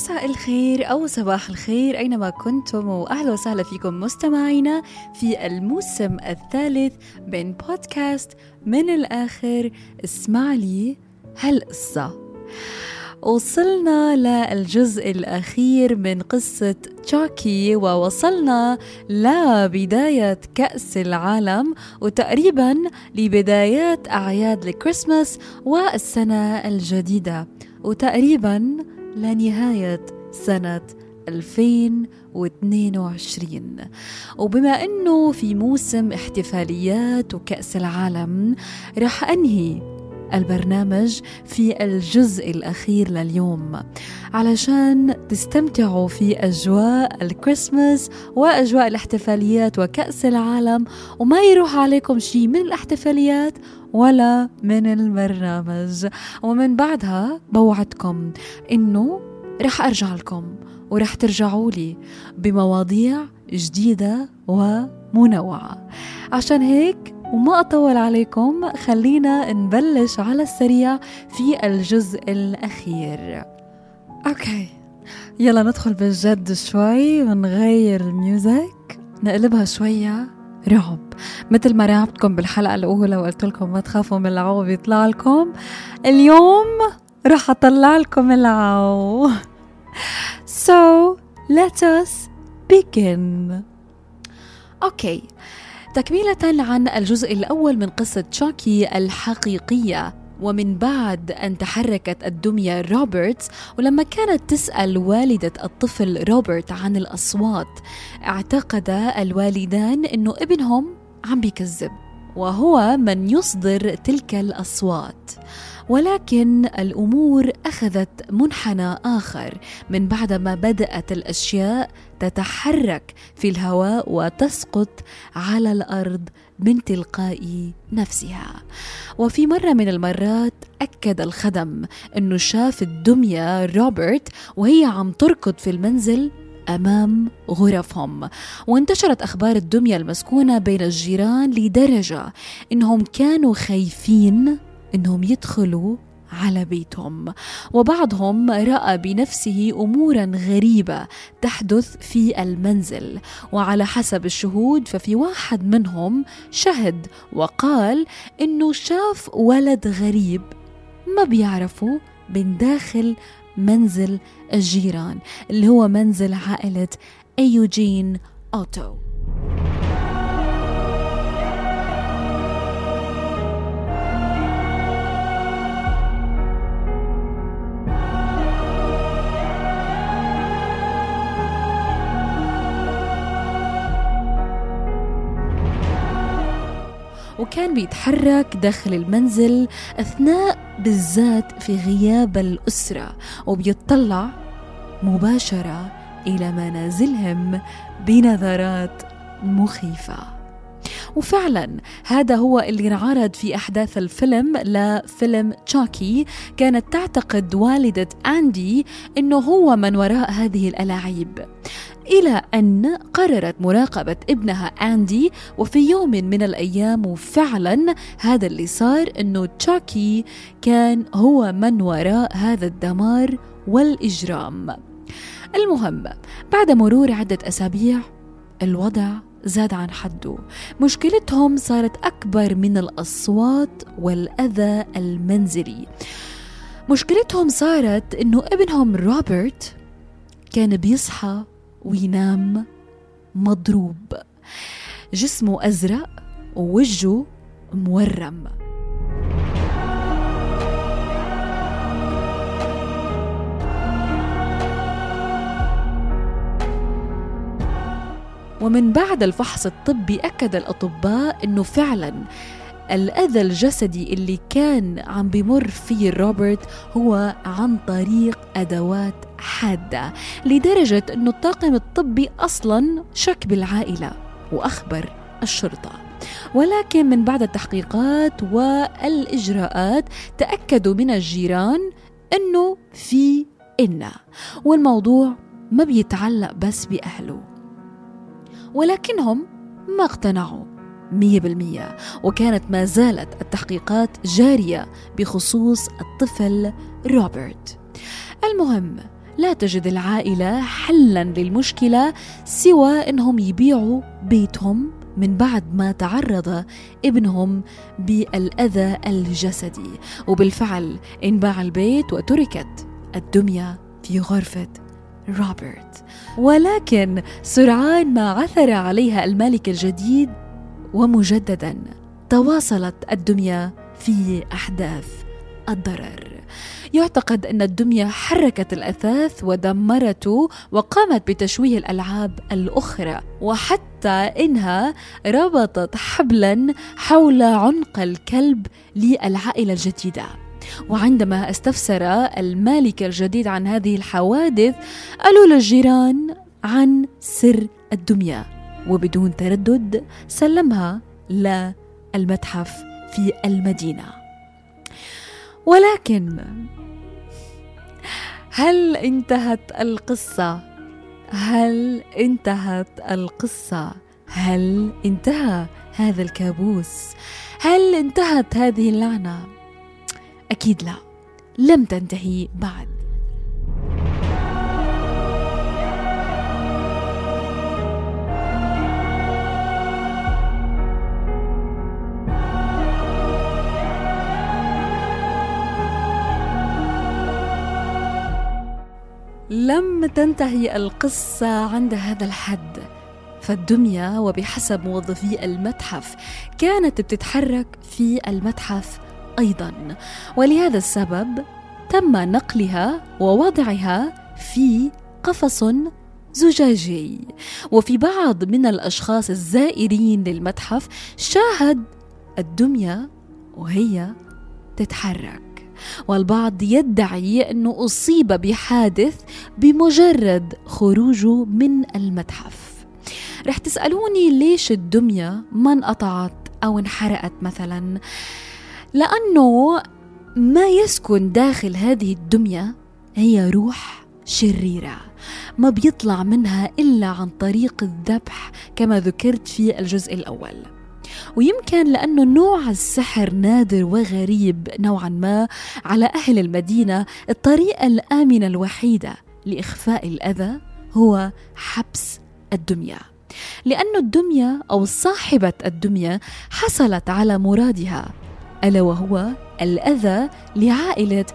مساء الخير أو صباح الخير أينما كنتم وأهلا وسهلا فيكم مستمعينا في الموسم الثالث من بودكاست من الآخر اسمع لي هالقصة. وصلنا للجزء الأخير من قصة تشاكي ووصلنا لبداية كأس العالم وتقريبا لبدايات أعياد الكريسماس والسنة الجديدة وتقريبا لنهاية سنة 2022 وبما إنه في موسم احتفاليات وكأس العالم رح أنهي البرنامج في الجزء الأخير لليوم علشان تستمتعوا في أجواء الكريسماس وأجواء الاحتفاليات وكأس العالم. وما يروح عليكم شيء من الاحتفاليات ولا من البرنامج ومن بعدها بوعدكم إنه رح أرجع لكم ورح ترجعوا لي بمواضيع جديدة ومنوعة. عشان هيك وما أطول عليكم خلينا نبلش على السريع في الجزء الأخير. okay. يلا ندخل بالجد شوي ونغير ال music. نقلبها شوية. رعب. مثل ما رعبتكم بالحلقة الأولى وقلت لكم ما تخافوا من العو بيطلع لكم. اليوم رح أطلع لكم العو So let us begin. okay تكملة عن الجزء الأول من قصة شاكي الحقيقية. ومن بعد أن تحركت الدمية روبرتس ولما كانت تسأل والدة الطفل روبرت عن الأصوات اعتقد الوالدان أنه ابنهم عم بيكذب وهو من يصدر تلك الأصوات. ولكن الأمور أخذت منحنى آخر من بعد ما بدأت الأشياء تتحرك في الهواء وتسقط على الأرض من تلقاء نفسها. وفي مرة من المرات أكد الخدم انه شاف الدمية روبرت وهي عم تركض في المنزل أمام غرفهم. وانتشرت أخبار الدمية المسكونة بين الجيران لدرجة إنهم كانوا خايفين إنهم يدخلوا على بيتهم. وبعضهم رأى بنفسه امورا غريبة تحدث في المنزل. وعلى حسب الشهود ففي واحد منهم شهد وقال إنه شاف ولد غريب ما بيعرفه من داخل منزل الجيران اللي هو منزل عائلة أيوجين أوتو. وكان بيتحرك داخل المنزل أثناء بالذات في غياب الأسرة وبيطلع مباشرة إلى منازلهم بنظرات مخيفة. وفعلا هذا هو اللي انعرض في أحداث الفيلم لفيلم تشاكي. كانت تعتقد والدة أندي أنه هو من وراء هذه الألاعيب. إلى أن قررت مراقبة ابنها أندي وفي يوم من الأيام وفعلا هذا اللي صار أنه تشاكي كان هو من وراء هذا الدمار والإجرام. المهم بعد مرور عدة أسابيع الوضع زاد عن حده. مشكلتهم صارت أكبر من الأصوات والأذى المنزلي. مشكلتهم صارت إنه ابنهم روبرت كان بيصحى وينام مضروب. جسمه أزرق ووجهه مورم. ومن بعد الفحص الطبي أكد الأطباء أنه فعلا الأذى الجسدي اللي كان عم بمر فيه روبرت هو عن طريق أدوات حادة لدرجة أنه الطاقم الطبي أصلا شك بالعائلة وأخبر الشرطة. ولكن من بعد التحقيقات والإجراءات تأكدوا من الجيران أنه في إنا والموضوع ما بيتعلق بس بأهله ولكنهم ما اقتنعوا. مية بالمية. وكانت ما زالت التحقيقات جارية بخصوص الطفل روبرت. المهم لا تجد العائلة حلا للمشكلة سوى أنهم يبيعوا بيتهم من بعد ما تعرض ابنهم بالأذى الجسدي. وبالفعل انباع البيت وتركت الدمية في غرفة روبرت. ولكن سرعان ما عثر عليها الملك الجديد ومجددا تواصلت الدمية في أحداث الضرر. يعتقد أن الدمية حركت الأثاث ودمرته وقامت بتشويه الألعاب الأخرى وحتى إنها ربطت حبلا حول عنق الكلب للعائلة الجديدة. وعندما استفسر المالك الجديد عن هذه الحوادث قالوا للجيران عن سر الدمية. وبدون تردد سلمها للمتحف في المدينة. ولكن هل انتهت القصة؟ هل انتهت القصة؟ هل انتهى هذا الكابوس؟ هل انتهت هذه اللعنة؟ أكيد لا. لم تنتهي بعد. لم تنتهي القصة عند هذا الحد فالدمية وبحسب موظفي المتحف كانت بتتحرك في المتحف أيضا. ولهذا السبب تم نقلها ووضعها في قفص زجاجي. وفي بعض من الأشخاص الزائرين للمتحف شاهد الدمية وهي تتحرك. والبعض يدعي أنه أصيب بحادث بمجرد خروجه من المتحف. رح تسألوني ليش الدمية ما انقطعت أو انحرقت مثلا؟ لأنه ما يسكن داخل هذه الدمية هي روح شريرة ما بيطلع منها إلا عن طريق الذبح كما ذكرت في الجزء الأول. ويمكن لأنه نوع السحر نادر وغريب نوعا ما على أهل المدينة الطريقة الآمنة الوحيدة لإخفاء الأذى هو حبس الدمية. لأن الدمية أو صاحبة الدمية حصلت على مرادها ألا وهو الأذى لعائلة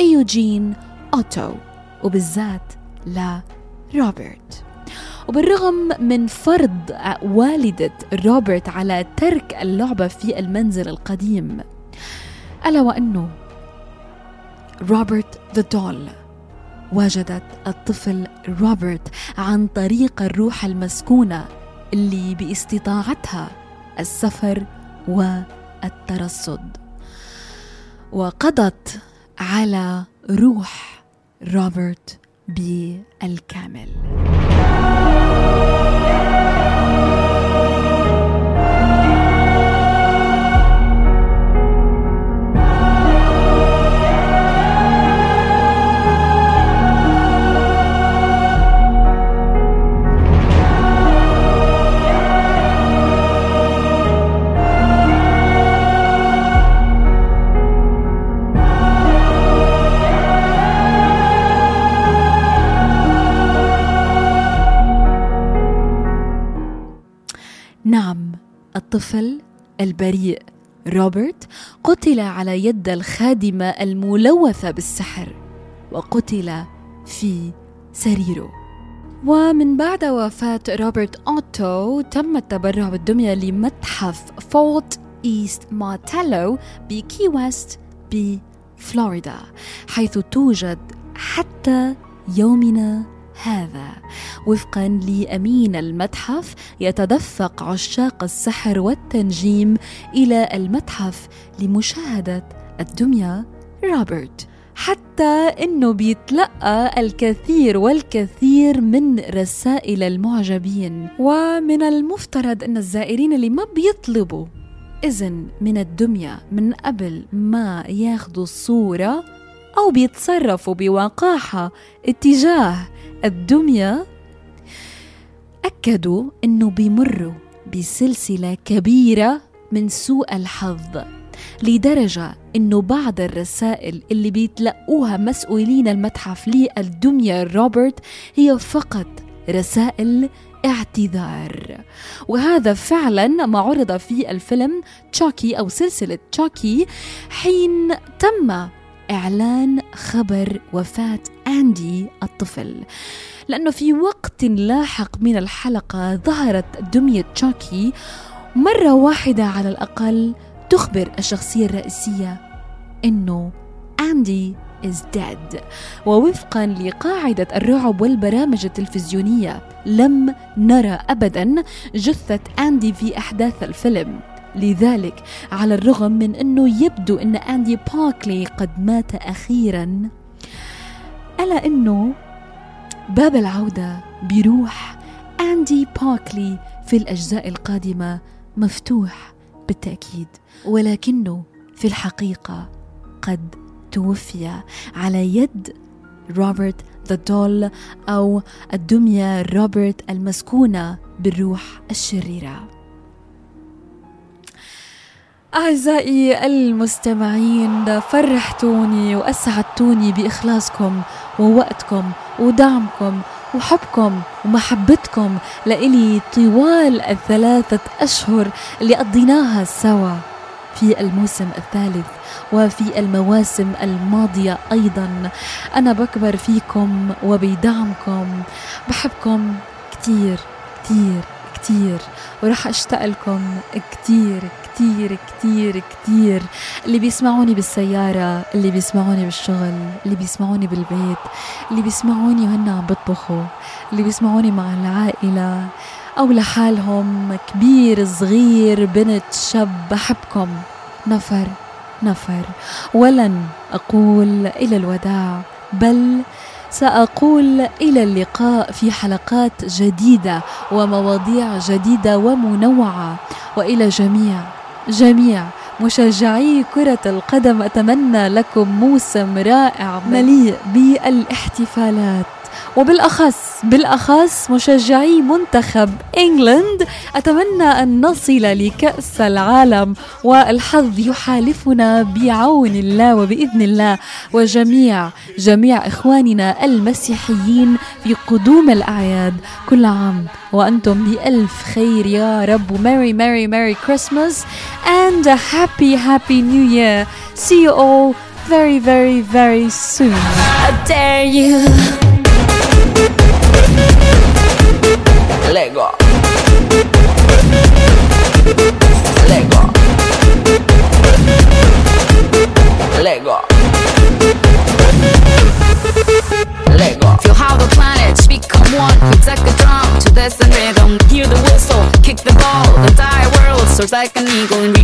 إيوجين أوتو وبالذات لروبرت وبالرغم من فرض والدة روبرت على ترك اللعبة في المنزل القديم ألا وأنه روبرت ذا دول وجدت الطفل روبرت عن طريق الروح المسكونة اللي باستطاعتها السفر والترصد. وقضت على روح روبرت بالكامل. الطفل البريء. روبرت قتل على يد الخادمة الملوثة بالسحر وقتل في سريره. ومن بعد وفاة روبرت أوتو تم التبرع بالدمية لمتحف فورت إيست مارتيلو بكي ويست بفلوريدا حيث توجد حتى يومنا هذا. وفقا لأمين المتحف يتدفق عشاق السحر والتنجيم إلى المتحف لمشاهدة الدمية روبرت. حتى إنه بيتلقى الكثير والكثير من رسائل المعجبين. ومن المفترض أن الزائرين اللي ما بيطلبوا إذن من الدمية من قبل ما ياخذوا الصورة أو بيتصرفوا بوقاحة اتجاه الدمية؟ أكدوا أنه بيمروا بسلسلة كبيرة من سوء الحظ لدرجة إنه بعض الرسائل اللي بيتلقوها مسؤولين المتحف للدمية روبرت هي فقط رسائل اعتذار. وهذا فعلا ما عرض في الفيلم تشاكي أو سلسلة تشاكي حين تم إعلان خبر وفاة أندي الطفل. لأنه في وقت لاحق من الحلقة ظهرت دمية تشاكي مرة واحدة على الأقل تخبر الشخصية الرئيسية إنه أندي is dead. ووفقا لقاعدة الرعب والبرامج التلفزيونية لم نرى أبدا جثة أندي في أحداث الفيلم. لذلك على الرغم من أنه يبدو أن أندي باركلي قد مات أخيرا ألا أنه باب العودة بروح أندي باركلي في الأجزاء القادمة مفتوح بالتأكيد ولكنه في الحقيقة قد توفي على يد روبرت ذا دول أو الدمية روبرت المسكونة بالروح الشريرة. أعزائي المستمعين فرحتوني وأسعدتوني بإخلاصكم ووقتكم ودعمكم وحبكم ومحبتكم لإلي طوال الثلاثة أشهر اللي قضيناها سوا في الموسم الثالث وفي المواسم الماضية أيضا. أنا بكبر فيكم وبدعمكم بحبكم كتير كتير كتير ورح أشتاق لكم كتير. كتير كتير كتير. اللي بيسمعوني بالسيارة اللي بيسمعوني بالشغل اللي بيسمعوني بالبيت اللي بيسمعوني وهن عم بطبخوا اللي بيسمعوني مع العائلة أو لحالهم كبير صغير بنت شاب بحبكم. نفر نفر. ولن أقول إلى الوداع بل سأقول إلى اللقاء في حلقات جديدة ومواضيع جديدة ومنوعة وإلى جميع جميع مشجعي كرة القدم أتمنى لكم موسم رائع مليء بالإحتفالات. وبالأخص بالأخص مشجعي منتخب إنجلند أتمنى أن نصل لكأس العالم والحظ يحالفنا بعون الله وبإذن الله وجميع جميع إخواننا المسيحيين في قدوم الأعياد كل عام وأنتم بألف خير يا رب ميري ميري ميري كريسماس a happy happy new year. See you all very very very soon. I dare you. Lego. Lego. Lego. Lego. Feel how the planets become one. It's like a drum to this and rhythm. Hear the whistle, kick the ball. The entire world soars like an eagle. And